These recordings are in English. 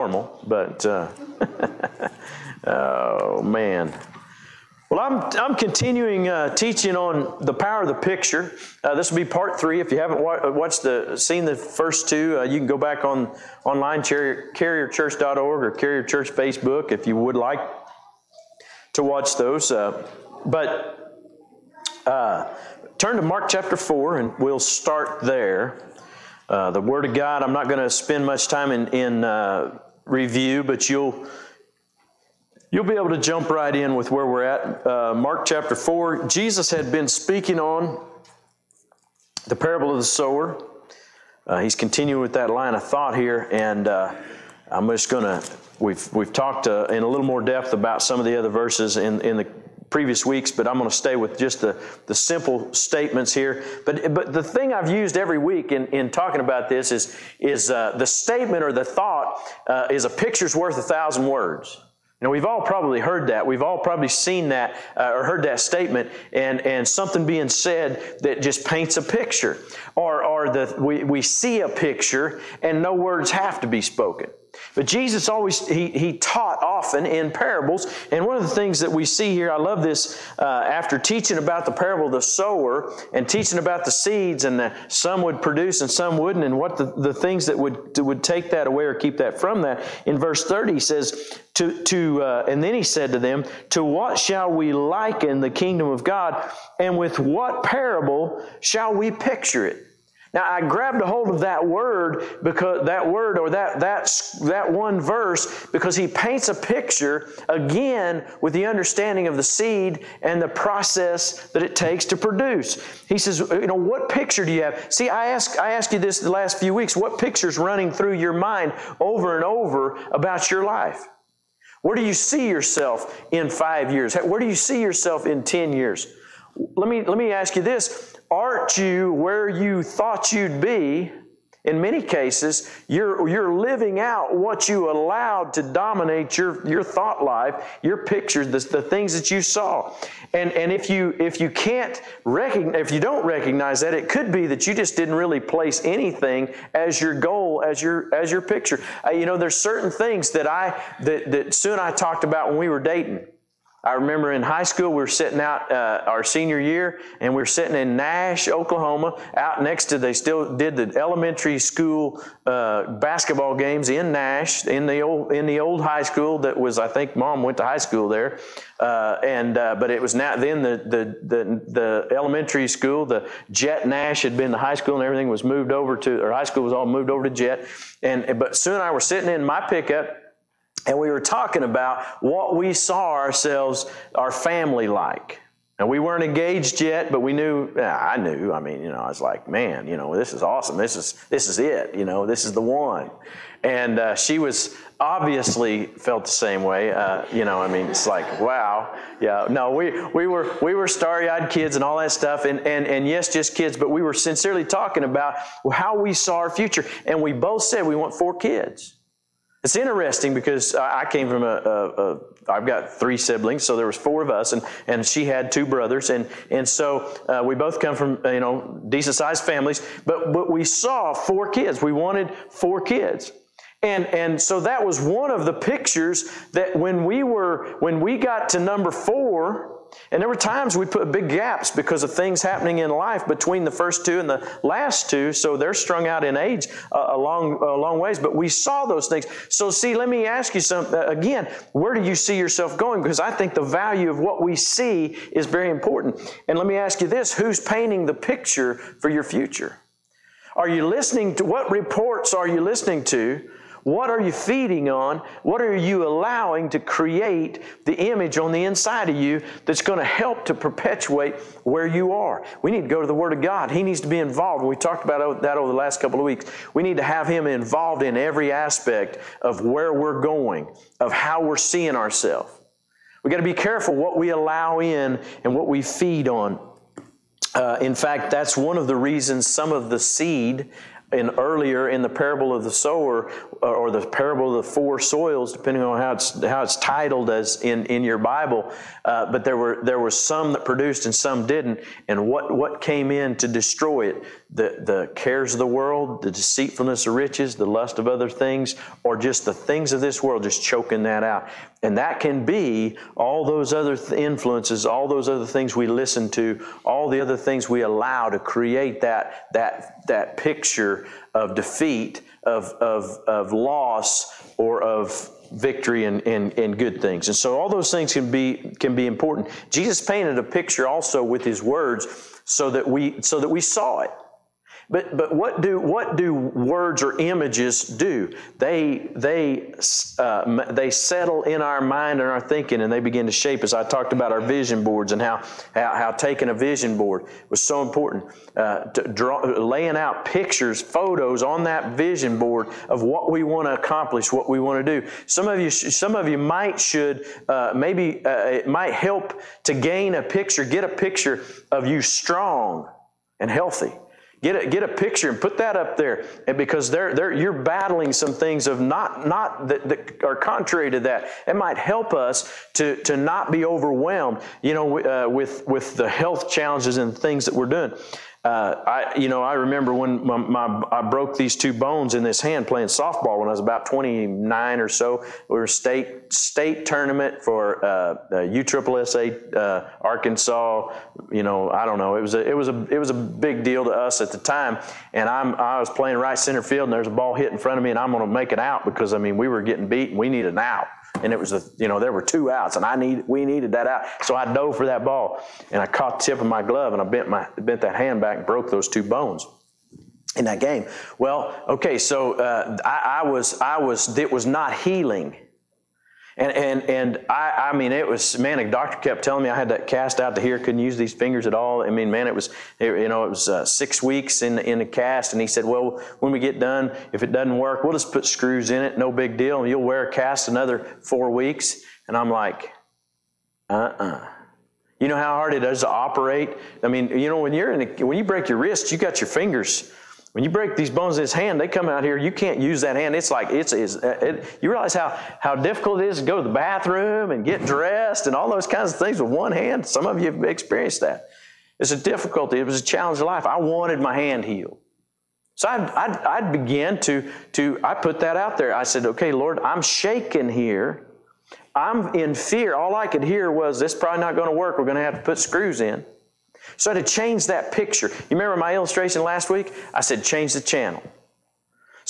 normal, but uh, oh man. Well, I'm, I'm continuing uh, teaching on the power of the picture. Uh, this will be part three. If you haven't wa- watched the seen the first two, uh, you can go back on online carrier, carrierchurch.org or Carrier Church Facebook if you would like to watch those. Uh, but uh, turn to Mark chapter four, and we'll start there. Uh, the Word of God. I'm not going to spend much time in, in review, but you'll You'll be able to jump right in with where we're at. Uh, Mark chapter 4. Jesus had been speaking on the parable of the sower. Uh, he's continuing with that line of thought here, and uh, I'm just going to. We've, we've talked uh, in a little more depth about some of the other verses in, in the previous weeks, but I'm going to stay with just the, the simple statements here. But, but the thing I've used every week in, in talking about this is, is uh, the statement or the thought uh, is a picture's worth a thousand words. Know, we've all probably heard that. We've all probably seen that uh, or heard that statement and, and something being said that just paints a picture. Or, or the, we, we see a picture and no words have to be spoken. But Jesus always, he, he taught often in parables. And one of the things that we see here, I love this, uh, after teaching about the parable of the sower and teaching about the seeds and the, some would produce and some wouldn't, and what the, the things that would, would take that away or keep that from that. In verse 30, he says, to, to uh, and then he said to them, To what shall we liken the kingdom of God, and with what parable shall we picture it? Now I grabbed a hold of that word because that word or that that that one verse because he paints a picture again with the understanding of the seed and the process that it takes to produce. He says, you know, what picture do you have? See, I ask I asked you this the last few weeks. What picture's running through your mind over and over about your life? Where do you see yourself in five years? Where do you see yourself in ten years? Let me let me ask you this aren't you where you thought you'd be? In many cases, you're, you're living out what you allowed to dominate your, your thought life, your pictures, the, the things that you saw. And, and if you if you can't recognize, if you don't recognize that, it could be that you just didn't really place anything as your goal, as your as your picture. Uh, you know, there's certain things that I that that soon I talked about when we were dating. I remember in high school, we were sitting out uh, our senior year, and we were sitting in Nash, Oklahoma, out next to, they still did the elementary school uh, basketball games in Nash, in the old, in the old high school that was, I think mom went to high school there. Uh, and, uh, but it was now, then the, the, the, the, elementary school, the Jet Nash had been the high school and everything was moved over to, or high school was all moved over to Jet. And, but soon I were sitting in my pickup, and we were talking about what we saw ourselves, our family like. And we weren't engaged yet, but we knew, I knew, I mean, you know, I was like, man, you know, this is awesome. This is, this is it, you know, this is the one. And uh, she was obviously felt the same way. Uh, you know, I mean, it's like, wow, yeah. No, we, we were we were starry-eyed kids and all that stuff, and and and yes, just kids. But we were sincerely talking about how we saw our future, and we both said we want four kids. It's interesting because I came from a, a, a I've got three siblings, so there was four of us, and, and she had two brothers, and and so uh, we both come from you know decent sized families, but but we saw four kids. We wanted four kids, and and so that was one of the pictures that when we were when we got to number four, and there were times we put big gaps because of things happening in life between the first two and the last two. So they're strung out in age uh, a long, a long ways. But we saw those things. So see, let me ask you something uh, again. Where do you see yourself going? Because I think the value of what we see is very important. And let me ask you this: Who's painting the picture for your future? Are you listening to what reports are you listening to? What are you feeding on? What are you allowing to create the image on the inside of you that's going to help to perpetuate where you are? We need to go to the Word of God. He needs to be involved. We talked about that over the last couple of weeks. We need to have Him involved in every aspect of where we're going, of how we're seeing ourselves. We got to be careful what we allow in and what we feed on. Uh, in fact, that's one of the reasons some of the seed in earlier in the parable of the sower, or the parable of the four soils, depending on how it's how it's titled as in, in your Bible. Uh, but there were there were some that produced and some didn't. And what what came in to destroy it? The the cares of the world, the deceitfulness of riches, the lust of other things, or just the things of this world, just choking that out. And that can be all those other th- influences, all those other things we listen to, all the other things we allow to create that that that picture of defeat of, of, of loss or of victory and, and, and good things. And so all those things can be, can be important. Jesus painted a picture also with his words so that we, so that we saw it. But, but what, do, what do words or images do? They, they, uh, they settle in our mind and our thinking and they begin to shape us. I talked about our vision boards and how, how, how taking a vision board was so important. Uh, draw, laying out pictures, photos on that vision board of what we want to accomplish, what we want to do. Some of you, some of you might should, uh, maybe uh, it might help to gain a picture, get a picture of you strong and healthy. Get a, get a picture and put that up there. And because they're, they're, you're battling some things of not, not that, that are contrary to that. It might help us to, to not be overwhelmed, you know, uh, with, with the health challenges and things that we're doing. Uh, I, you know, I remember when my, my, I broke these two bones in this hand playing softball when I was about 29 or so. We were state state tournament for uh, USSSA uh, Arkansas. You know, I don't know. It was a it was a it was a big deal to us at the time. And I'm I was playing right center field, and there's a ball hit in front of me, and I'm going to make it out because I mean we were getting beat, and we needed an out and it was a, you know there were two outs and I need we needed that out. So I dove for that ball and I caught the tip of my glove and I bent my bent that hand back and broke those two bones in that game. Well okay so uh, I, I was I was it was not healing and, and, and I, I mean, it was, man, the doctor kept telling me I had that cast out to here, couldn't use these fingers at all. I mean, man, it was, it, you know, it was uh, six weeks in, in the cast. And he said, well, when we get done, if it doesn't work, we'll just put screws in it, no big deal. And you'll wear a cast another four weeks. And I'm like, uh-uh. You know how hard it is to operate? I mean, you know, when you're in a, when you break your wrist, you got your fingers when you break these bones in his hand, they come out here. You can't use that hand. It's like it's, it's uh, it, you realize how how difficult it is to go to the bathroom and get dressed and all those kinds of things with one hand. Some of you have experienced that. It's a difficulty. It was a challenge of life. I wanted my hand healed. So I'd, I'd, I'd begin to, to, I put that out there. I said, okay, Lord, I'm shaken here. I'm in fear. All I could hear was, this is probably not going to work. We're going to have to put screws in. So to change that picture, you remember my illustration last week? I said, change the channel.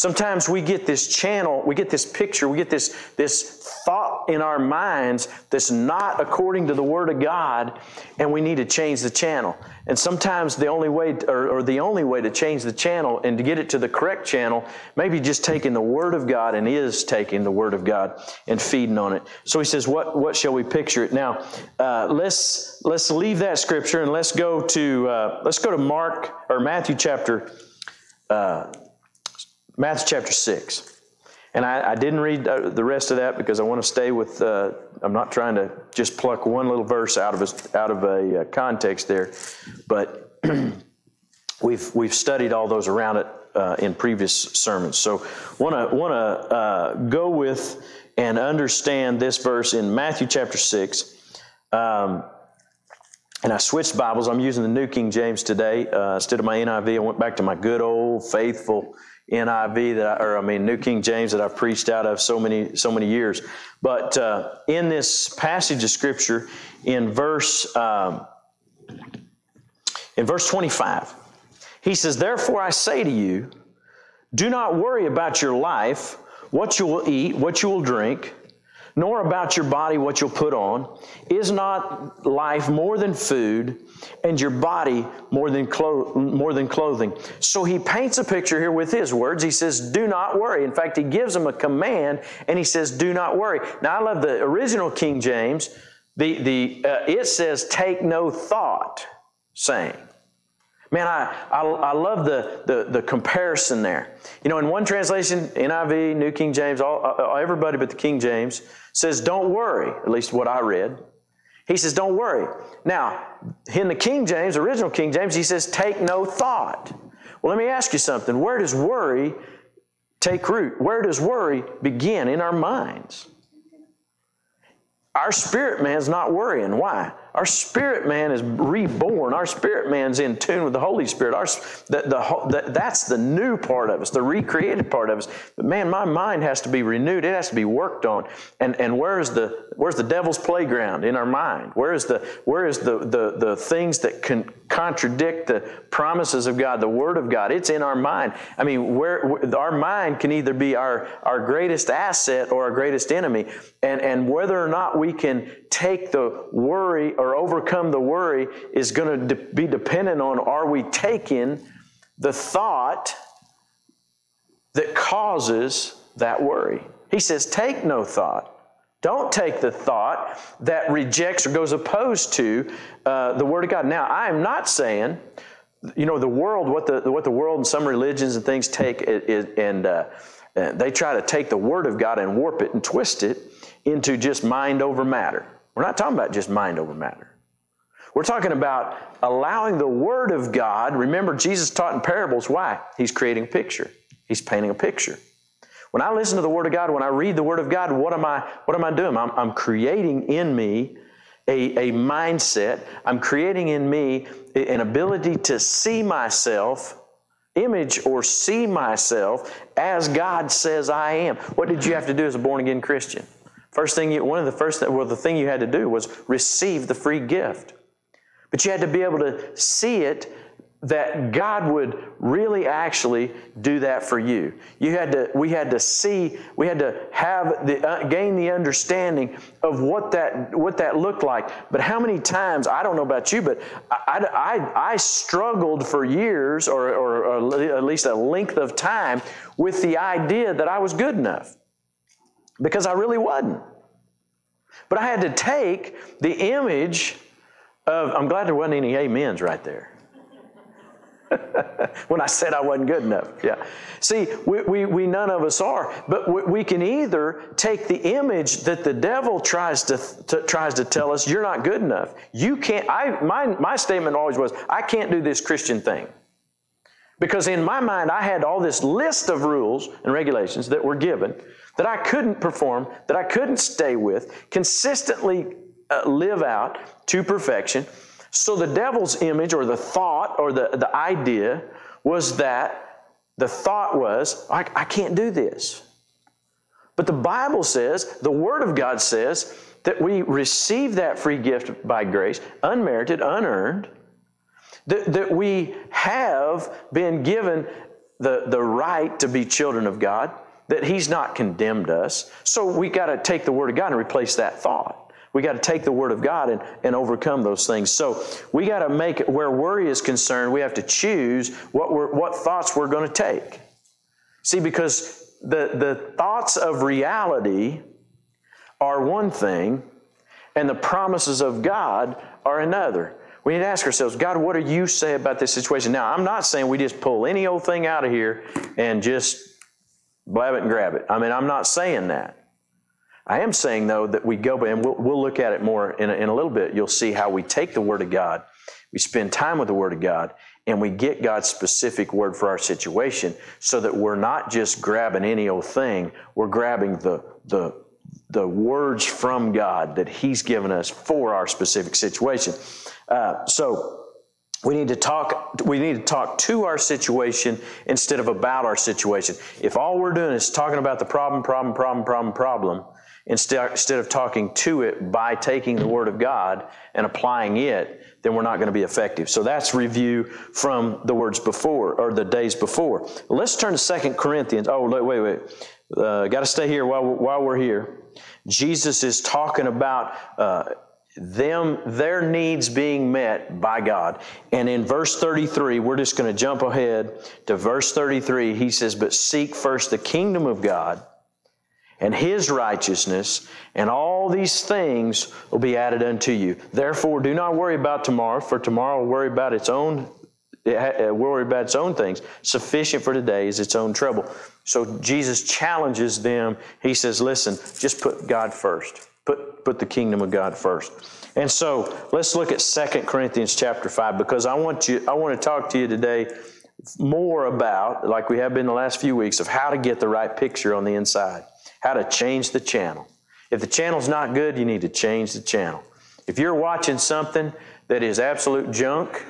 Sometimes we get this channel, we get this picture, we get this, this thought in our minds that's not according to the Word of God, and we need to change the channel. And sometimes the only way, or, or, the only way to change the channel and to get it to the correct channel, maybe just taking the Word of God and is taking the Word of God and feeding on it. So he says, what, what shall we picture it? Now, uh, let's, let's leave that scripture and let's go to, uh, let's go to Mark, or Matthew chapter uh, Matthew chapter 6. And I, I didn't read uh, the rest of that because I want to stay with, uh, I'm not trying to just pluck one little verse out of a, out of a uh, context there, but we've, we've studied all those around it uh, in previous sermons. So want to want to uh, go with and understand this verse in Matthew chapter 6. Um, and I switched Bibles. I'm using the New King James today uh, instead of my NIV. I went back to my good old faithful NIV that I, or I mean New King James that I've preached out of so many so many years. But uh, in this passage of Scripture, in verse um, in verse 25, he says, "Therefore I say to you, do not worry about your life, what you will eat, what you will drink." Nor about your body what you'll put on. Is not life more than food, and your body more than, clo- more than clothing? So he paints a picture here with his words. He says, Do not worry. In fact, he gives them a command, and he says, Do not worry. Now, I love the original King James. The, the, uh, it says, Take no thought, saying. Man, I, I, I, love the, the, the, comparison there. You know, in one translation, NIV, New King James, all, uh, everybody but the King James says, Don't worry, at least what I read. He says, Don't worry. Now, in the King James, original King James, he says, Take no thought. Well, let me ask you something. Where does worry take root. Where does worry begin? In our minds. Our spirit man's not worrying. Why? Our spirit man is reborn. Our spirit man's in tune with the Holy Spirit. Our, the, the, the, that's the new part of us, the recreated part of us. But man, my mind has to be renewed. It has to be worked on. And, and where's the where's the devil's playground in our mind? Where is the where is the, the, the things that can contradict the promises of God, the Word of God? It's in our mind. I mean, where our mind can either be our, our greatest asset or our greatest enemy. And, and whether or not we can take the worry or overcome the worry is going to de- be dependent on are we taking the thought that causes that worry. He says, Take no thought. Don't take the thought that rejects or goes opposed to uh, the Word of God. Now, I am not saying, you know, the world, what the, what the world and some religions and things take, it, it, and uh, they try to take the Word of God and warp it and twist it into just mind over matter. We're not talking about just mind over matter. We're talking about allowing the Word of God. Remember, Jesus taught in parables. Why? He's creating a picture, He's painting a picture. When I listen to the Word of God, when I read the Word of God, what am I, what am I doing? I'm, I'm creating in me a, a mindset. I'm creating in me an ability to see myself image or see myself as God says I am. What did you have to do as a born again Christian? First thing, you, one of the first, well, the thing you had to do was receive the free gift. But you had to be able to see it that God would really actually do that for you. You had to, we had to see, we had to have the, uh, gain the understanding of what that, what that looked like. But how many times, I don't know about you, but I, I, I struggled for years or, or, or at least a length of time with the idea that I was good enough because I really wasn't. But I had to take the image of, I'm glad there wasn't any amens right there. when I said I wasn't good enough. Yeah. See, we, we, we none of us are, but we, we, can either take the image that the devil tries to, to, tries to tell us you're not good enough. You can't. I my my statement always was I can't do this Christian thing. Because in my mind, I had all this list of rules and regulations that were given that I couldn't perform, that I couldn't stay with, consistently uh, live out to perfection. So the devil's image or the thought or the, the idea was that the thought was, I, I can't do this. But the Bible says, the Word of God says, that we receive that free gift by grace, unmerited, unearned, that, that we have been given the, the right to be children of God, that He's not condemned us. So we got to take the Word of God and replace that thought. We got to take the Word of God and, and overcome those things. So we got to make it where worry is concerned, we have to choose what, we're, what thoughts we're going to take. See, because the, the thoughts of reality are one thing, and the promises of God are another. We need to ask ourselves, God, what do you say about this situation? Now, I'm not saying we just pull any old thing out of here and just blab it and grab it. I mean, I'm not saying that. I am saying, though, that we go, and we'll, we'll look at it more in a, in a little bit. You'll see how we take the Word of God, we spend time with the Word of God, and we get God's specific word for our situation so that we're not just grabbing any old thing, we're grabbing the, the, the words from God that He's given us for our specific situation. Uh, so, we need to talk we need to talk to our situation instead of about our situation. If all we're doing is talking about the problem problem problem problem problem instead, instead of talking to it by taking the word of god and applying it then we're not going to be effective. So that's review from the words before or the days before. Let's turn to Second corinthians oh wait wait wait. Uh, got to stay here while, while we're here. Jesus is talking about uh, them their needs being met by God. And in verse 33, we're just going to jump ahead to verse 33. He says, "But seek first the kingdom of God and his righteousness, and all these things will be added unto you. Therefore, do not worry about tomorrow, for tomorrow will worry about its own worry about its own things. Sufficient for today is its own trouble." So Jesus challenges them. He says, "Listen, just put God first." Put, put the kingdom of God first. And so let's look at Second Corinthians chapter 5 because I want you I want to talk to you today more about, like we have been the last few weeks, of how to get the right picture on the inside, how to change the channel. If the channel's not good, you need to change the channel. If you're watching something that is absolute junk,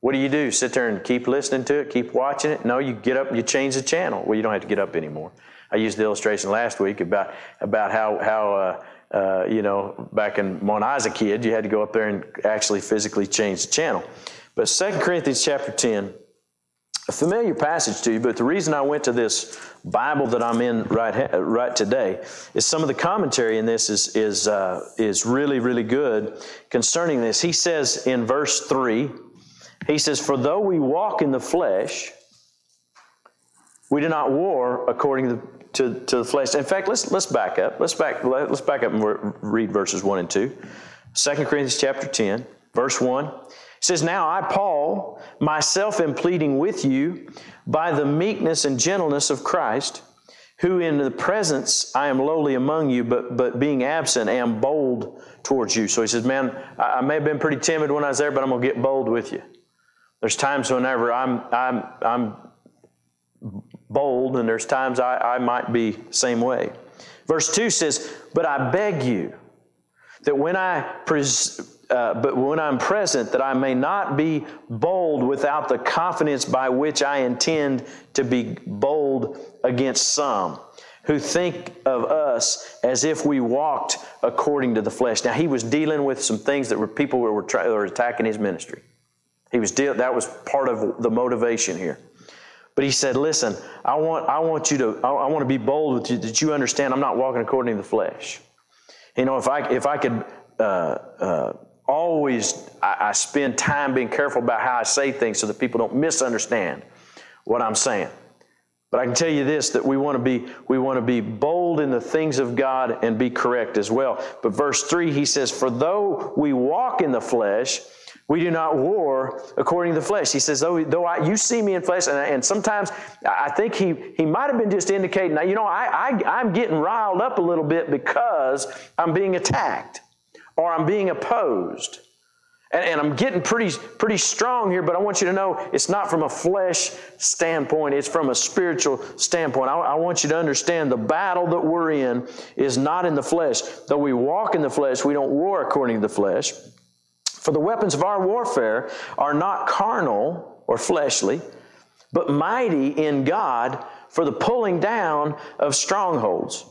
what do you do? Sit there and keep listening to it, keep watching it? No, you get up and you change the channel. Well, you don't have to get up anymore. I used the illustration last week about about how how uh, uh, you know back in when I was a kid, you had to go up there and actually physically change the channel. But 2 Corinthians chapter 10, a familiar passage to you, but the reason I went to this Bible that I'm in right, right today is some of the commentary in this is, is, uh, is really, really good concerning this. He says in verse 3, he says, For though we walk in the flesh, we do not war according to, to, to the flesh. In fact, let's, let's back up. Let's back, let's back up and read verses 1 and 2. 2 Corinthians chapter 10, verse 1 says, Now I, Paul, myself am pleading with you by the meekness and gentleness of Christ, who in the presence I am lowly among you, but, but being absent am bold towards you. So he says, Man, I, I may have been pretty timid when I was there, but I'm going to get bold with you. There's times whenever I'm, I'm, I'm bold, and there's times I, I might be same way. Verse 2 says, But I beg you that when I pres- uh, but when I'm present, that I may not be bold without the confidence by which I intend to be bold against some who think of us as if we walked according to the flesh. Now, he was dealing with some things that were people who were, try, were attacking his ministry. He was that was part of the motivation here. But he said, "Listen, I want I want you to I, want to be bold with you that you understand I'm not walking according to the flesh. You know, if I if I could." Uh, uh, always I, I spend time being careful about how I say things so that people don't misunderstand what I'm saying. But I can tell you this that we want to be we want to be bold in the things of God and be correct as well. But verse 3 he says for though we walk in the flesh we do not war according to the flesh. He says, though, though I, you see me in flesh, and, and sometimes I think he, he might have been just indicating, you know, I, I, I'm getting riled up a little bit because I'm being attacked or I'm being opposed. And, and, I'm getting pretty, pretty strong here, but I want you to know it's not from a flesh standpoint, it's from a spiritual standpoint. I, I want you to understand the battle that we're in is not in the flesh. Though we walk in the flesh, we don't war according to the flesh. For the weapons of our warfare are not carnal or fleshly, but mighty in God for the pulling down of strongholds,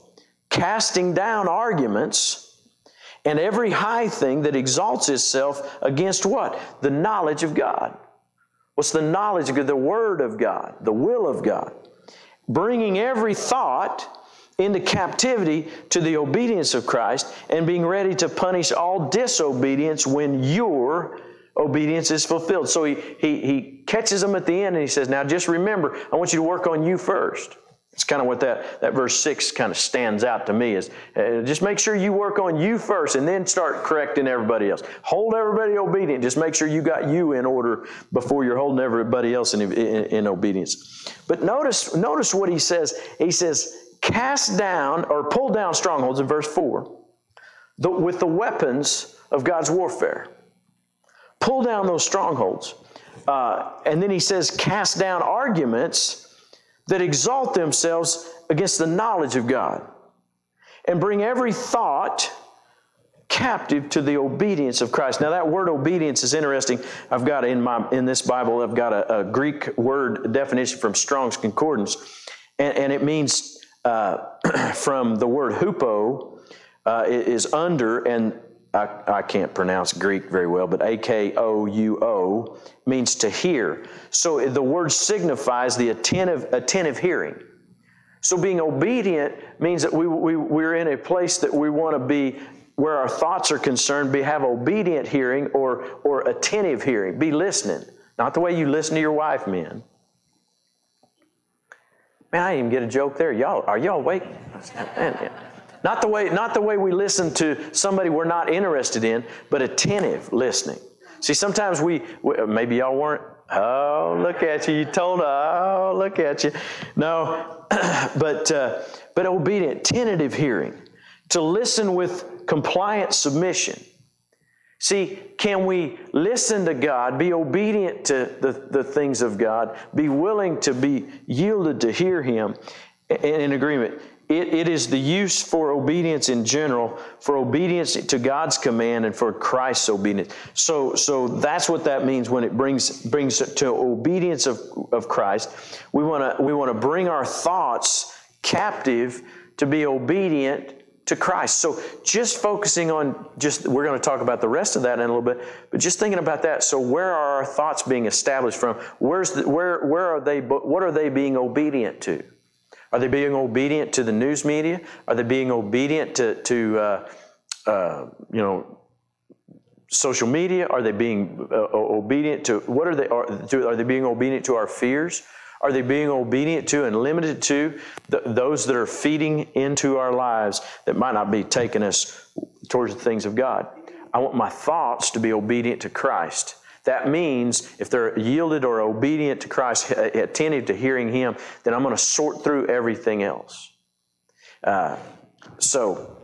casting down arguments and every high thing that exalts itself against what? The knowledge of God. What's the knowledge of God? The Word of God, the will of God. Bringing every thought into captivity to the obedience of Christ and being ready to punish all disobedience when your obedience is fulfilled. So he, he, he catches them at the end and he says, Now just remember, I want you to work on you first. It's kind of what that, that verse 6 kind of stands out to me is uh, just make sure you work on you first and then start correcting everybody else. Hold everybody obedient. Just make sure you got you in order before you're holding everybody else in, in, in obedience. But notice, notice what he says. He says, cast down or pull down strongholds in verse 4 the, with the weapons of God's warfare. Pull down those strongholds. Uh, and then he says, cast down arguments that exalt themselves against the knowledge of God and bring every thought captive to the obedience of Christ. Now that word obedience is interesting. I've got in my in this Bible, I've got a, a Greek word definition from Strong's Concordance, and, and it means uh, from the word hupo uh, is under, and I, I can't pronounce Greek very well, but A K O U O means to hear. So the word signifies the attentive, attentive hearing. So being obedient means that we, we, we're in a place that we want to be where our thoughts are concerned, be have obedient hearing or, or attentive hearing, be listening. Not the way you listen to your wife, men. Man, I didn't even get a joke there. Y'all, are y'all awake? Man, not the way, not the way we listen to somebody we're not interested in, but attentive listening. See, sometimes we, maybe y'all weren't, oh, look at you. You told, oh, look at you. No, but, uh, but obedient, tentative hearing, to listen with compliant submission. See, can we listen to God, be obedient to the, the things of God, be willing to be yielded to hear Him in agreement? It, it is the use for obedience in general, for obedience to God's command and for Christ's obedience. So, so that's what that means when it brings, brings to obedience of, of Christ. We want to we wanna bring our thoughts captive to be obedient to Christ. So just focusing on just we're going to talk about the rest of that in a little bit, but just thinking about that. So where are our thoughts being established from? Where's the, where where are they what are they being obedient to? Are they being obedient to the news media? Are they being obedient to to uh, uh, you know social media? Are they being uh, obedient to what are they are, to, are they being obedient to our fears? Are they being obedient to and limited to those that are feeding into our lives that might not be taking us towards the things of God? I want my thoughts to be obedient to Christ. That means if they're yielded or obedient to Christ, attentive to hearing Him, then I'm going to sort through everything else. Uh, so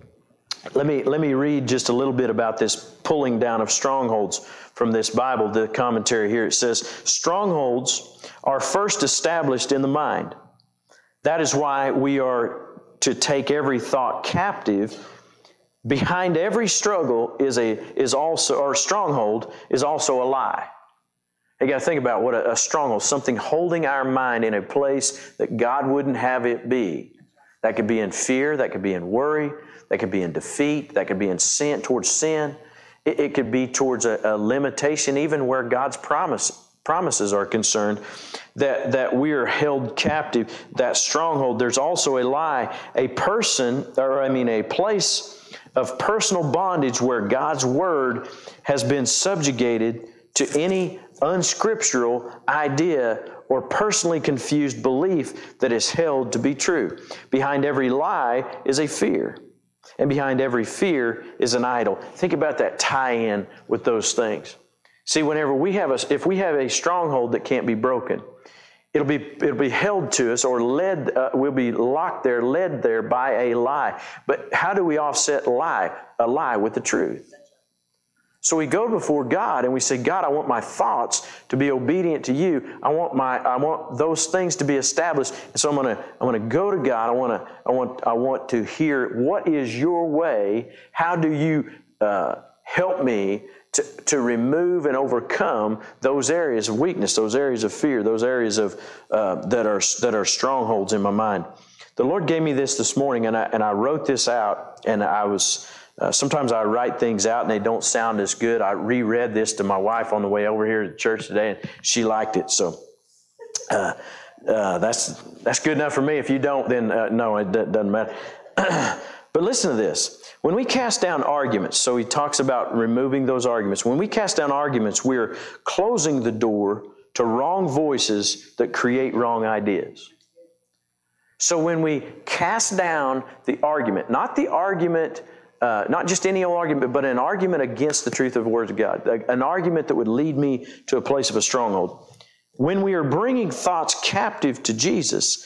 let me let me read just a little bit about this pulling down of strongholds from this Bible. The commentary here it says strongholds are first established in the mind. That is why we are to take every thought captive. Behind every struggle is a is also or stronghold is also a lie. You got to think about what a, a stronghold, something holding our mind in a place that God wouldn't have it be. That could be in fear, that could be in worry, that could be in defeat, that could be in sin, towards sin. It, it could be towards a, a limitation, even where God's promise promises are concerned, that, that we are held captive, that stronghold. There's also a lie, a person, or I mean, a place of personal bondage where God's word has been subjugated to any unscriptural idea or personally confused belief that is held to be true. Behind every lie is a fear. And behind every fear is an idol. Think about that tie in with those things. See, whenever we have a, if we have a stronghold that can't be broken, it'll be it'll be held to us or led. Uh, we'll be locked there, led there by a lie. But how do we offset lie? A lie with the truth. So we go before God and we say, God, I want my thoughts to be obedient to you. I want my I want those things to be established. And so I'm gonna I'm gonna go to God. I wanna I want I want to hear what is your way. How do you uh, help me to, to remove and overcome those areas of weakness, those areas of fear, those areas of uh, that are that are strongholds in my mind. The Lord gave me this this morning, and I and I wrote this out, and I was. Uh, sometimes I write things out and they don't sound as good. I reread this to my wife on the way over here to church today, and she liked it. So uh, uh, that's that's good enough for me. If you don't, then uh, no, it doesn't matter. but listen to this. When we cast down arguments, so he talks about removing those arguments. When we cast down arguments, we're closing the door to wrong voices that create wrong ideas. So when we cast down the argument, not the argument, uh, not just any old argument, but an argument against the truth of the Word of God, an argument that would lead me to a place of a stronghold. When we are bringing thoughts captive to Jesus,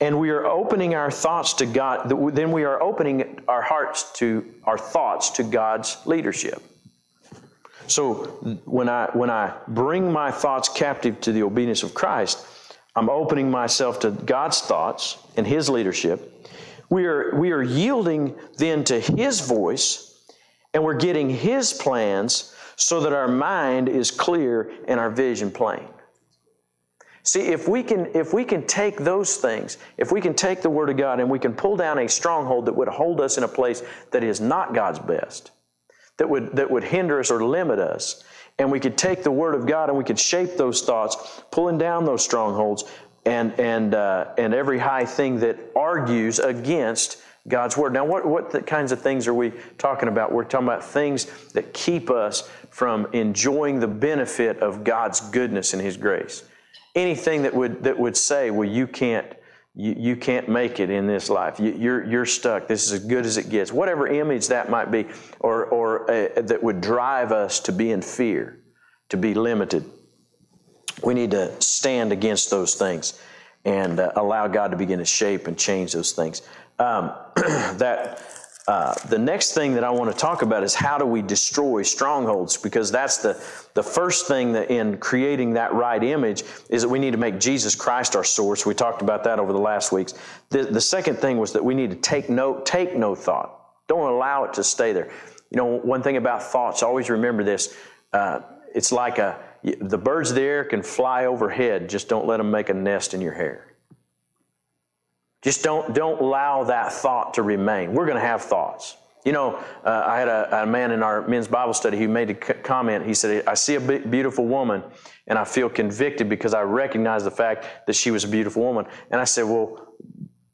and we are opening our thoughts to God, then we are opening our hearts to our thoughts to God's leadership. So when I when I bring my thoughts captive to the obedience of Christ, I'm opening myself to God's thoughts and His leadership. We are we are yielding then to His voice, and we're getting His plans so that our mind is clear and our vision plain. See, if we can if we can take those things, if we can take the word of God and we can pull down a stronghold that would hold us in a place that is not God's best, that would that would hinder us or limit us, and we could take the word of God and we could shape those thoughts, pulling down those strongholds and and uh, and every high thing that argues against God's word. Now, what what kinds of things are we talking about? We're talking about things that keep us from enjoying the benefit of God's goodness and His grace anything that would that would say, well, you can't you, you can't make it in this life. You, you're you're stuck. This is as good as it gets. Whatever image that might be, or or uh, that would drive us to be in fear, to be limited. We need to stand against those things and uh, allow God to begin to shape and change those things. Um, that uh, the next thing that I want to talk about is how do we destroy strongholds? Because that's the, the first thing that in creating that right image is that we need to make Jesus Christ our source. We talked about that over the last weeks. The, the second thing was that we need to take no, take no thought. Don't allow it to stay there. You know, one thing about thoughts, always remember this. Uh, it's like a, the birds of the air can fly overhead, just don't let them make a nest in your hair. Just don't, don't allow that thought to remain. We're going to have thoughts. You know, uh, I had a, a, man in our men's Bible study who made a comment. He said, I see a beautiful woman and I feel convicted because I recognize the fact that she was a beautiful woman. And I said, Well,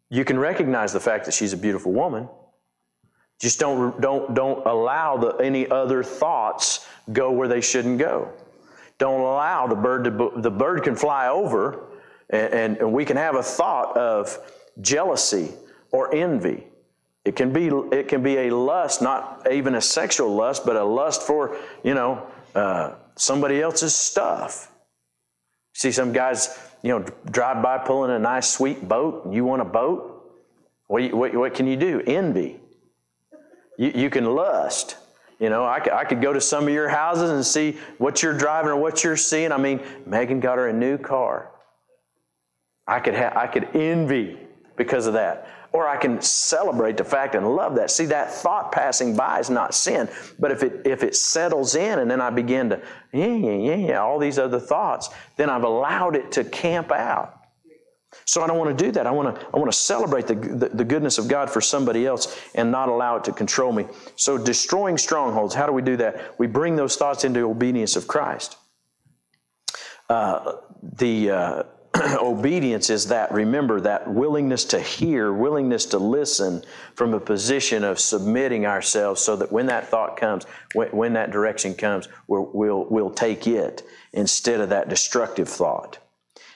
you can recognize the fact that she's a beautiful woman. Just don't, don't, don't allow the, any other thoughts go where they shouldn't go. Don't allow the bird to, the bird can fly over and, and, and we can have a thought of, jealousy or envy. It can be it can be a lust, not even a sexual lust, but a lust for you know uh, somebody else's stuff. See some guys you know drive by pulling a nice sweet boat, and you want a boat. What, what, what can you do? Envy. You, you can lust. You know, I could, I could go to some of your houses and see what you're driving or what you're seeing. I mean, Megan got her a new car. I could ha- I could envy because of that. Or I can celebrate the fact and love that. See, that thought passing by is not sin. But if it if it settles in and then I begin to, yeah, yeah, yeah, yeah, all these other thoughts, then I've allowed it to camp out. So I don't want to do that. I want to, I want to celebrate the, the, the, goodness of God for somebody else and not allow it to control me. So destroying strongholds, how do we do that? We bring those thoughts into obedience of Christ. Uh, the uh, obedience is that, remember, that willingness to hear, willingness to listen from a position of submitting ourselves so that when that thought comes, when, when that direction comes, we'll, we'll, we'll take it instead of that destructive thought.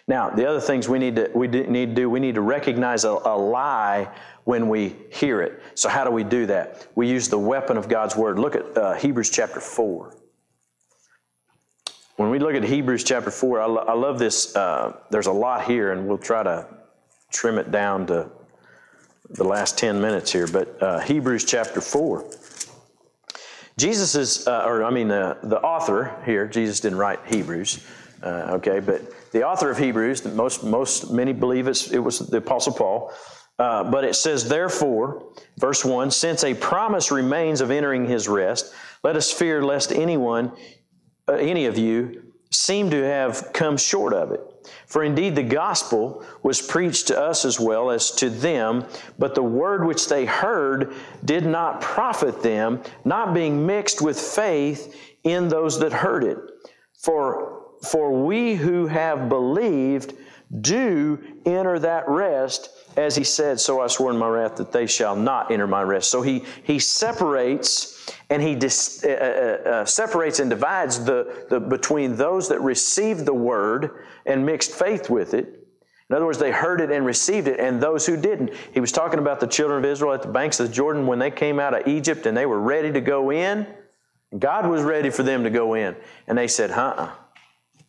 Now, the other things we need to, we need to do, we need to recognize a, a lie when we hear it. So, how do we do that? We use the weapon of God's Word. Look at uh, Hebrews chapter 4. When we look at Hebrews chapter 4, I, lo- I love this. Uh, there's a lot here, and we'll try to trim it down to the last 10 minutes here. But uh, Hebrews chapter 4. Jesus is, uh, or I mean, the author here, Jesus didn't write Hebrews, uh, okay, but the author of Hebrews, most, most, many believe it was the Apostle Paul. Uh, but it says, therefore, verse 1 since a promise remains of entering his rest, let us fear lest anyone uh, any of you seem to have come short of it. For indeed the gospel was preached to us as well as to them, but the word which they heard did not profit them, not being mixed with faith in those that heard it. For, for we who have believed do enter that rest, as he said, So I swore in my wrath that they shall not enter my rest. So he, he separates and he dis, uh, uh, uh, separates and divides the, the, between those that received the word and mixed faith with it. In other words, they heard it and received it, and those who didn't. He was talking about the children of Israel at the banks of the Jordan when they came out of Egypt and they were ready to go in. God was ready for them to go in. And they said, uh uh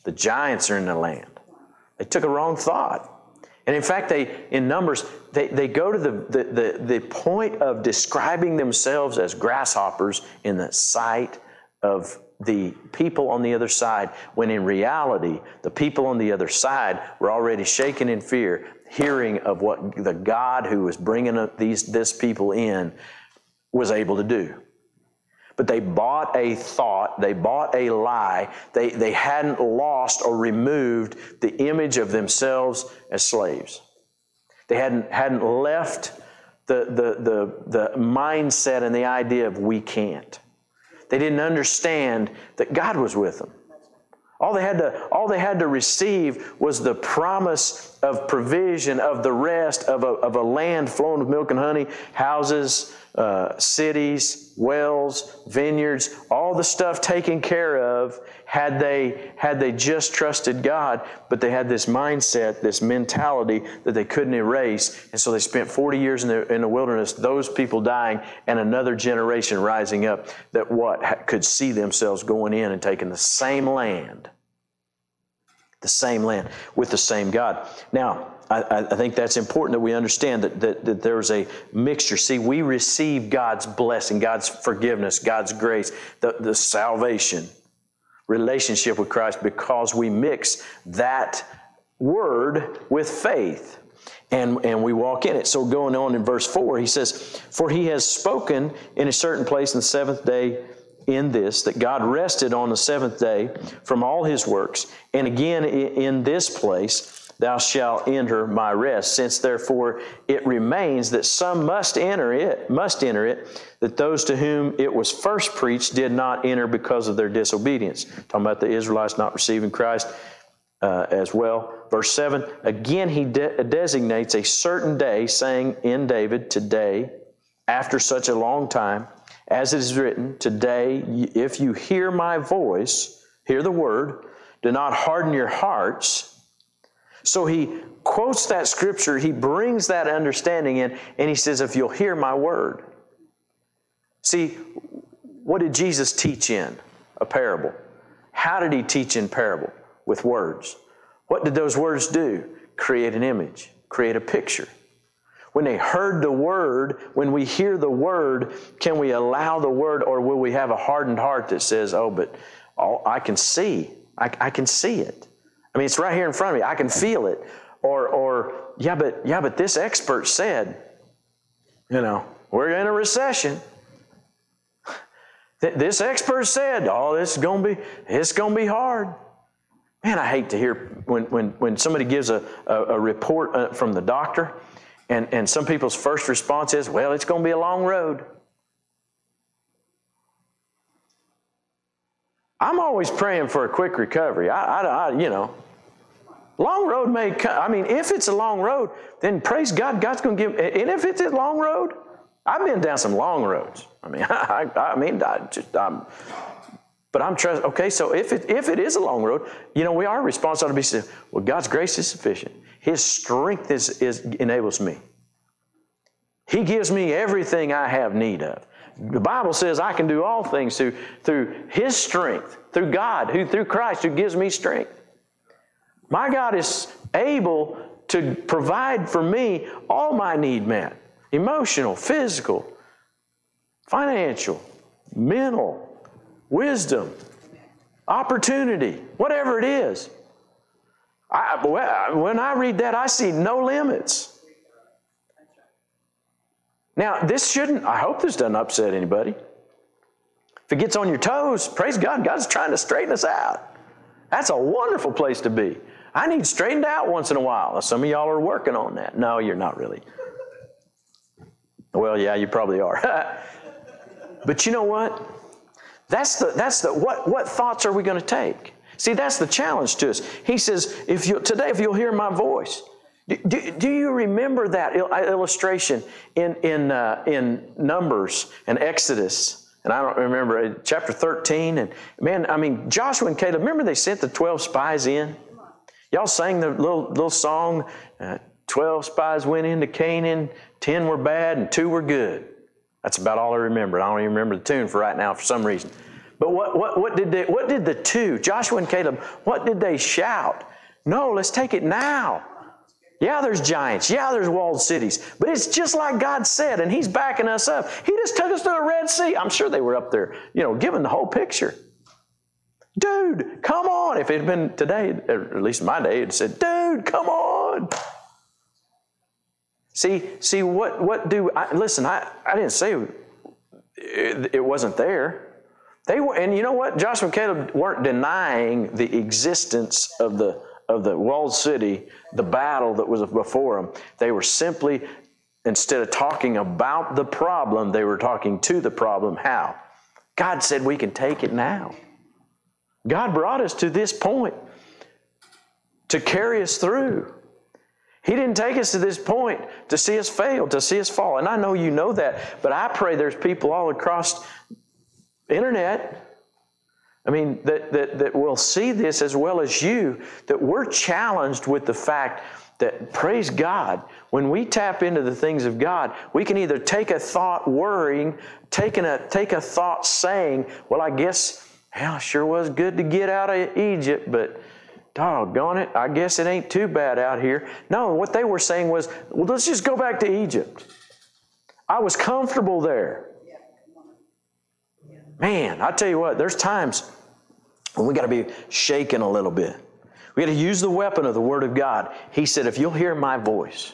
the giants are in the land. They took a wrong thought. And in fact, they in Numbers, they, they go to the, the, the, the point of describing themselves as grasshoppers in the sight of the people on the other side, when in reality, the people on the other side were already shaken in fear, hearing of what the God who was bringing these, this people in was able to do. But they bought a thought, they bought a lie, they, they hadn't lost or removed the image of themselves as slaves. They hadn't, hadn't left the, the, the, the mindset and the idea of we can't. They didn't understand that God was with them. All they had to, all they had to receive was the promise of provision of the rest of a, of a land flowing with milk and honey, houses, uh, cities, wells, vineyards, all the stuff taken care of had they had they just trusted God, but they had this mindset, this mentality that they couldn't erase, and so they spent 40 years in the, in the wilderness, those people dying, and another generation rising up that what could see themselves going in and taking the same land, the same land with the same God. Now, I, I, think that's important that we understand that, that, that there's a mixture. See, we receive God's blessing, God's forgiveness, God's grace, the, the salvation, relationship with Christ because we mix that word with faith. And, and we walk in it. So, going on in verse 4, he says, For he has spoken in a certain place in the seventh day in this, that God rested on the seventh day from all his works. And again, in this place, thou shalt enter my rest. Since therefore it remains that some must enter it must enter it that those to whom it was first preached did not enter because of their disobedience. Talking about the israelites not receiving christ uh, as well. Verse 7 again he de- designates a certain day saying in david today after such a long time as it is written today if you hear my voice hear the word do not harden your hearts so he quotes that scripture, he brings that understanding in, and he says, If you'll hear my word. See, what did Jesus teach in a parable? How did he teach in parable? With words. What did those words do? Create an image, create a picture. When they heard the word, when we hear the word, can we allow the word, or will we have a hardened heart that says, Oh, but I can see, I, I can see it. I mean, it's right here in front of me. I can feel it. Or, or yeah, but yeah, but this expert said, you know, we're in a recession. This expert said, "Oh, this is gonna be it's gonna be hard." Man, I hate to hear when when when somebody gives a a, a report uh, from the doctor, and and some people's first response is, "Well, it's gonna be a long road." I'm always praying for a quick recovery. I, I, I you know, Long road may come. I mean, if it's a long road, then praise God, God's going to give. And if it's a long road, I've been down some long roads. I mean, I, I mean, I just, I'm, but I'm trust. Okay, so if it if it is a long road, you know, we our response ought to be, said, well, God's grace is sufficient. His strength is, is enables me. He gives me everything I have need of. The Bible says I can do all things through through His strength, through God, who through Christ who gives me strength. My God is able to provide for me all my need met emotional, physical, financial, mental, wisdom, opportunity, whatever it is. I, when I read that, I see no limits. Now, this shouldn't, I hope this doesn't upset anybody. If it gets on your toes, praise God, God's trying to straighten us out. That's a wonderful place to be. I need straightened out once in a while. Some of y'all are working on that. No, you're not really. Well, yeah, you probably are. but you know what? That's the that's the what what thoughts are we going to take? See, that's the challenge to us. He says, if you today, if you'll hear my voice, do, do, do you remember that illustration in in uh, in Numbers and Exodus? And I don't remember uh, chapter 13. And man, I mean, Joshua and Caleb, remember they sent the 12 spies in? Y'all sang the little, little song, uh, 12 spies went into Canaan, 10 were bad, and 2 were good. That's about all I remember. I don't even remember the tune for right now for some reason. But what, what, what, did they, what did the two, Joshua and Caleb, what did they shout? No, let's take it now. Yeah, there's giants. Yeah, there's walled cities. But it's just like God said, and He's backing us up. He just took us to the Red Sea. I'm sure they were up there, you know, giving the whole picture. Dude, come on. If it had been today, at least my day, it said, dude, come on. See, see what what do I listen, I, I didn't say it, it wasn't there. They were and you know what? Joshua and Caleb weren't denying the existence of the of the walled city, the battle that was before them. They were simply instead of talking about the problem, they were talking to the problem. How? God said we can take it now. God brought us to this point to carry us through. He didn't take us to this point to see us fail, to see us fall. And I know you know that, but I pray there's people all across internet I mean, that, that, that will see this as well as you, that we're challenged with the fact that, praise God, when we tap into the things of God, we can either take a thought worrying, take a, take a thought saying, well, I guess Hell, sure was good to get out of Egypt, but doggone it, I guess it ain't too bad out here. No, what they were saying was, well, let's just go back to Egypt. I was comfortable there. Man, I tell you what, there's times when we got to be shaken a little bit. We got to use the weapon of the Word of God. He said, if you'll hear my voice,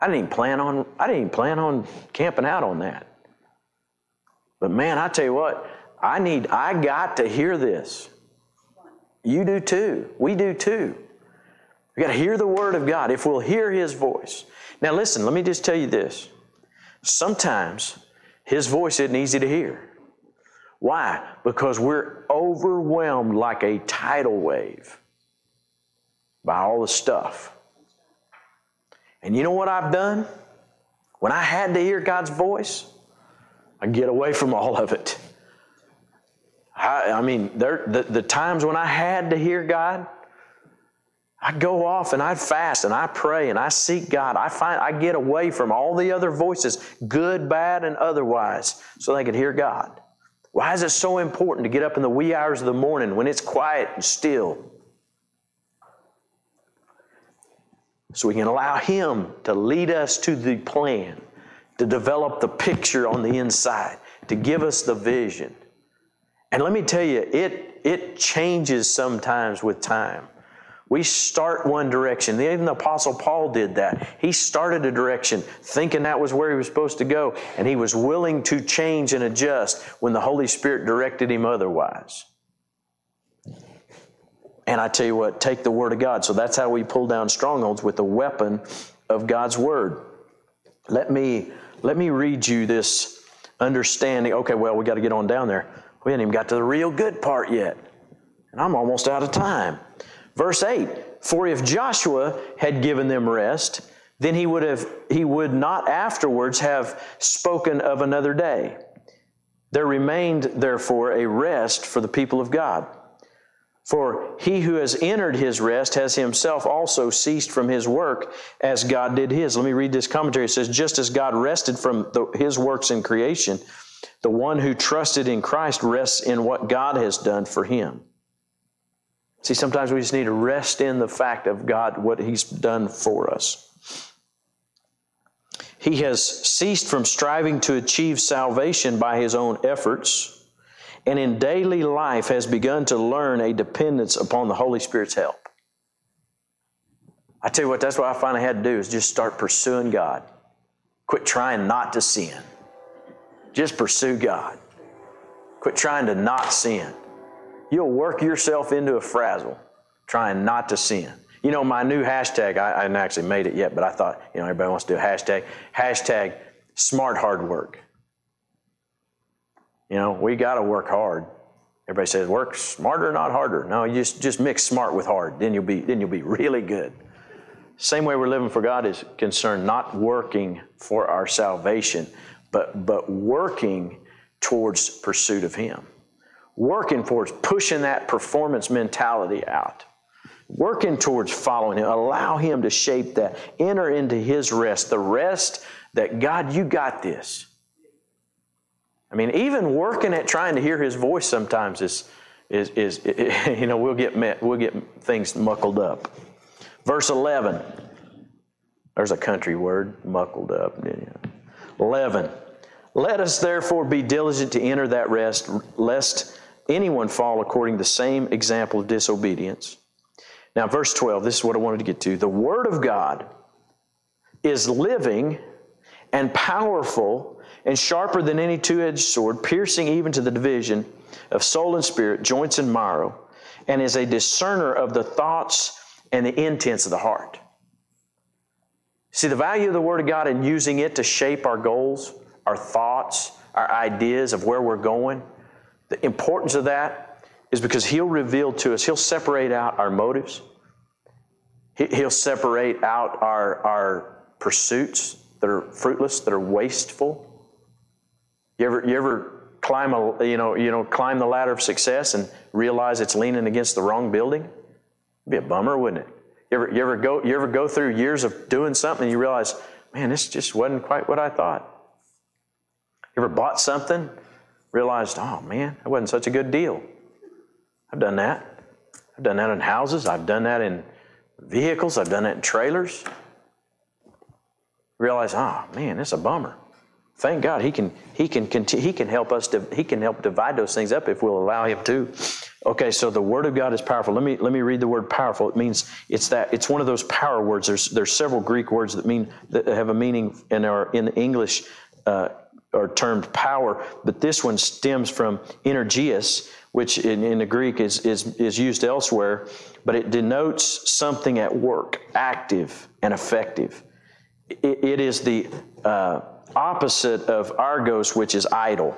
I didn't even plan on, I didn't even plan on camping out on that. But man, I tell you what, I need, I got to hear this. You do too. We do too. We got to hear the Word of God if we'll hear His voice. Now, listen, let me just tell you this. Sometimes His voice isn't easy to hear. Why? Because we're overwhelmed like a tidal wave by all the stuff. And you know what I've done? When I had to hear God's voice, I get away from all of it. I, I mean, there, the, the times when I had to hear God, I'd go off and I'd fast and I pray and I seek God. I find I get away from all the other voices, good, bad, and otherwise, so they could hear God. Why is it so important to get up in the wee hours of the morning when it's quiet and still? So we can allow Him to lead us to the plan, to develop the picture on the inside, to give us the vision. And let me tell you, it, it changes sometimes with time. We start one direction. Even the Apostle Paul did that. He started a direction thinking that was where he was supposed to go, and he was willing to change and adjust when the Holy Spirit directed him otherwise. And I tell you what, take the Word of God. So that's how we pull down strongholds with the weapon of God's Word. Let me, let me read you this understanding. Okay, well, we got to get on down there. We haven't even got to the real good part yet. And I'm almost out of time. Verse 8 For if Joshua had given them rest, then he would, have, he would not afterwards have spoken of another day. There remained, therefore, a rest for the people of God. For he who has entered his rest has himself also ceased from his work as God did his. Let me read this commentary. It says, Just as God rested from the, his works in creation, the one who trusted in Christ rests in what God has done for him. See, sometimes we just need to rest in the fact of God, what He's done for us. He has ceased from striving to achieve salvation by his own efforts, and in daily life has begun to learn a dependence upon the Holy Spirit's help. I tell you what, that's what I finally had to do is just start pursuing God. Quit trying not to sin. Just pursue God. Quit trying to not sin. You'll work yourself into a frazzle trying not to sin. You know, my new hashtag, I, I, haven't actually made it yet, but I thought, you know, everybody wants to do a hashtag. Hashtag smart hard work. You know, we got to work hard. Everybody says work smarter, not harder. No, you just, just mix smart with hard. Then you'll be then you'll be really good. Same way we're living for God is concerned, not working for our salvation, but but working towards pursuit of Him working towards pushing that performance mentality out, working towards following Him. Allow Him to shape that. Enter into His rest, the rest that God, you got this. I mean, even working at trying to hear His voice sometimes is, is, is you know, we'll get, met, we'll get things muckled up. Verse 11. There's a country word, muckled up. 11. Let us therefore be diligent to enter that rest, lest anyone fall according to the same example of disobedience. Now, verse 12, this is what I wanted to get to. The Word of God is living and powerful and sharper than any two edged sword, piercing even to the division of soul and spirit, joints and marrow, and is a discerner of the thoughts and the intents of the heart. See, the value of the Word of God and using it to shape our goals, our thoughts, our ideas of where we're going the importance of that is because He'll reveal to us, He'll separate out our motives, He'll separate out our, our pursuits that are fruitless, that are wasteful. You ever, you ever climb a, you know, you know, climb the ladder of success and realize it's leaning against the wrong building? It'd be a bummer, wouldn't it? You ever, you ever go, you ever go through years of doing something and you realize, man, this just wasn't quite what I thought. You ever bought something realized, oh man, that wasn't such a good deal. I've done that. I've done that in houses, I've done that in vehicles, I've done that in trailers. Realize, oh man, it's a bummer. Thank God he can he can continue, he can help us to, he can help divide those things up if we'll allow him to. Okay, so the word of God is powerful. Let me let me read the word powerful. It means it's that it's one of those power words. There's there's several Greek words that mean that have a meaning and are in English uh, are termed power, but this one stems from energeus, which in, in the Greek is, is is used elsewhere, but it denotes something at work, active and effective. it, it is the uh, opposite of argos, which is idle.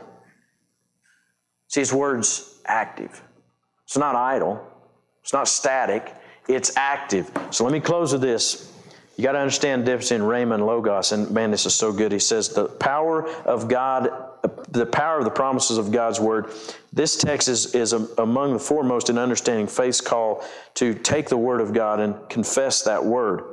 See, his word's active. It's not idle, it's not static, it's active. So let me close with this. You got to understand the difference in Rhema and Logos. And man, this is so good. He says, the power of God, the power of the promises of God's word. This text is, is among the foremost in understanding faith's call to take the word of God and confess that word.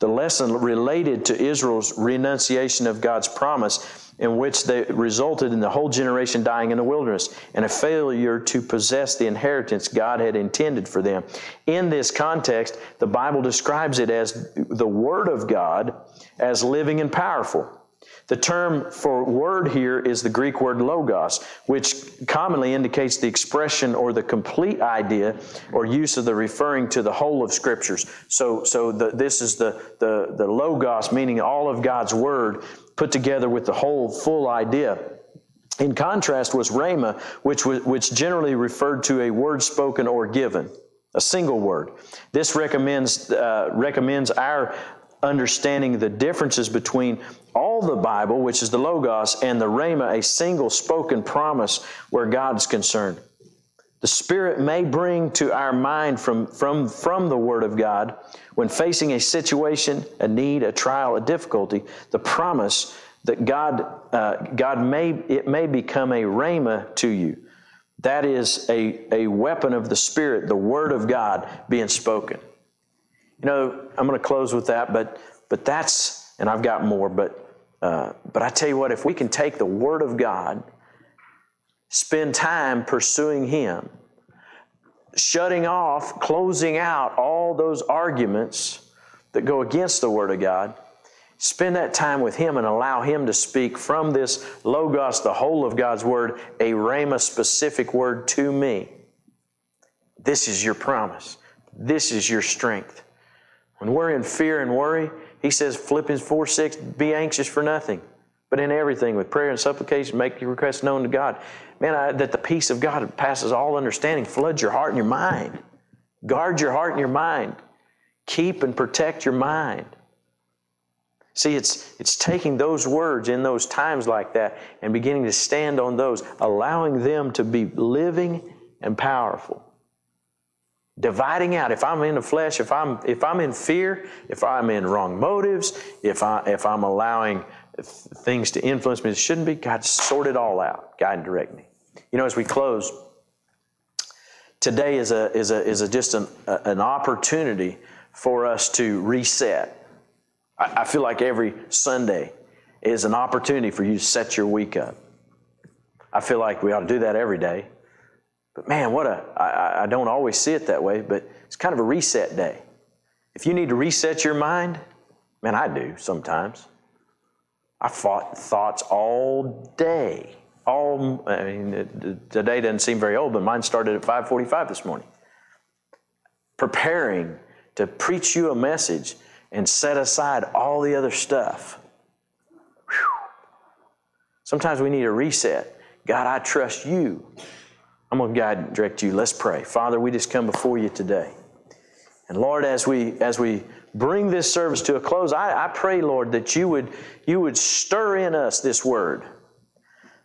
The lesson related to Israel's renunciation of God's promise in which they resulted in the whole generation dying in the wilderness and a failure to possess the inheritance God had intended for them. In this context, the Bible describes it as the Word of God as living and powerful. The term for word here is the Greek word logos, which commonly indicates the expression or the complete idea or use of the referring to the whole of scriptures. So, so the, this is the, the, the logos, meaning all of God's word put together with the whole full idea. In contrast was rhema, which, was, which generally referred to a word spoken or given, a single word. This recommends, uh, recommends our understanding the differences between all the Bible, which is the Logos, and the Rhema, a single spoken promise where God is concerned. The Spirit may bring to our mind from, from, from the Word of God, when facing a situation, a need, a trial, a difficulty, the promise that God, uh, God may, it may become a rhema to you. That is a, a weapon of the Spirit, the Word of God being spoken. You know, I'm going to close with that, but, but that's, and I've got more, but uh, but I tell you what, if we can take the Word of God, spend time pursuing Him, shutting off, closing out all those arguments that go against the Word of God, spend that time with Him and allow Him to speak from this Logos, the whole of God's Word, a Rhema specific word to me. This is your promise. This is your strength. When we're in fear and worry, he says, Philippians 4 6, be anxious for nothing, but in everything, with prayer and supplication, make your requests known to God. Man, I, that the peace of God passes all understanding, floods your heart and your mind. Guard your heart and your mind. Keep and protect your mind. See, it's, it's taking those words in those times like that and beginning to stand on those, allowing them to be living and powerful dividing out. If i'm in the flesh if i'm if i'm in fear if i'm in wrong motives if i if i'm allowing things to influence me that shouldn't be. God sort it all out. Guide and direct me. You know as we close today is a is a is a just an, an opportunity for us to reset. I, I feel like every sunday is an opportunity for you to set your week up. I feel like we ought to do that every day but man, what a, I, I don't always see it that way, but it's kind of a reset day. If you need to reset your mind, man, I do sometimes. I fought thoughts all day. All, I mean, the day doesn't seem very old, but mine started at 5:45 this morning. Preparing to preach you a message and set aside all the other stuff. Whew. Sometimes we need a reset. God, I trust you. I'm going to guide and direct you. Let's pray. Father, we just come before you today. And Lord, as we as we bring this service to a close, I, I pray, Lord, that you would you would stir in us this word.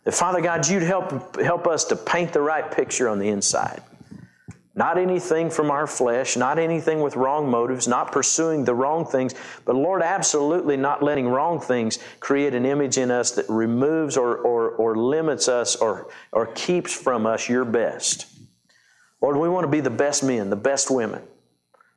That Father God, you'd help help us to paint the right picture on the inside. Not anything from our flesh, not anything with wrong motives, not pursuing the wrong things, but Lord, absolutely not letting wrong things create an image in us that removes or, or, or limits us or, or keeps from us your best. Lord, we want to be the best men, the best women,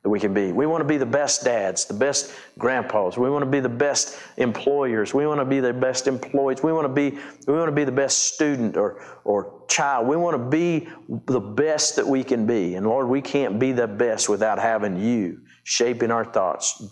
that we can be. We want to be the best dads, the best grandpas. We want to be the best employers. We want to be the best employees. We want to be we want to be the best student or or child. We want to be the best that we can be. And Lord, we can't be the best without having you shaping our thoughts,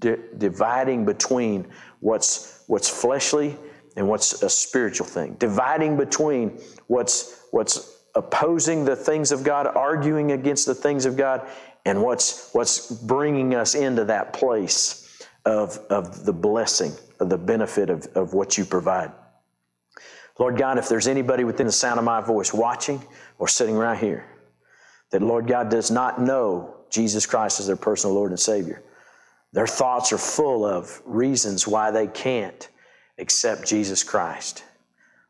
di- dividing between what's what's fleshly and what's a spiritual thing. Dividing between what's what's opposing the things of God, arguing against the things of God, and what's, what's bringing us into that place of, of the blessing, of the benefit of, of what you provide. Lord God, if there's anybody within the sound of my voice watching or sitting right here that, Lord God, does not know Jesus Christ as their personal Lord and Savior, their thoughts are full of reasons why they can't accept Jesus Christ.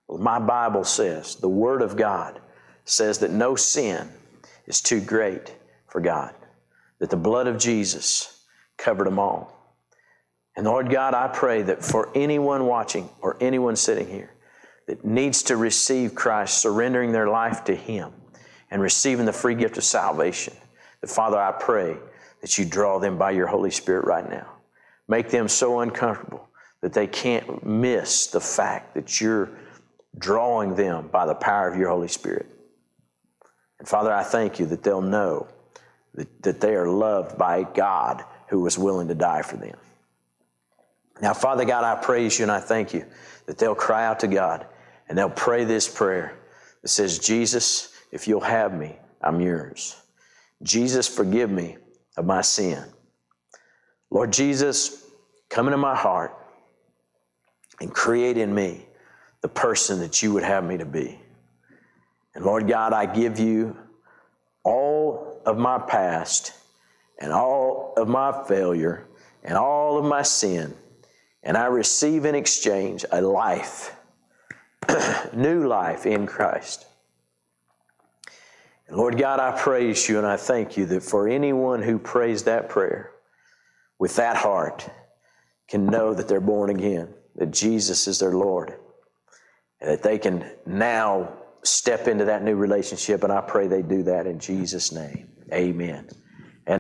Well, my Bible says, the Word of God says that no sin is too great for God that the blood of Jesus covered them all. And Lord God, I pray that for anyone watching or anyone sitting here that needs to receive Christ, surrendering their life to Him and receiving the free gift of salvation, that Father, I pray that you draw them by your Holy Spirit right now. Make them so uncomfortable that they can't miss the fact that you're drawing them by the power of your Holy Spirit. And Father, I thank you that they'll know that, they are loved by God who was willing to die for them. Now, Father God, I praise you and I thank you that they'll cry out to God and they'll pray this prayer that says, Jesus, if you'll have me, I'm yours. Jesus, forgive me of my sin. Lord Jesus, come into my heart and create in me the person that you would have me to be. And Lord God, I give you of my past and all of my failure and all of my sin, and I receive in exchange a life, new life in Christ. And Lord God, I praise you and I thank you that for anyone who prays that prayer with that heart can know that they're born again, that Jesus is their Lord, and that they can now step into that new relationship. And I pray they do that in Jesus' name. Amen.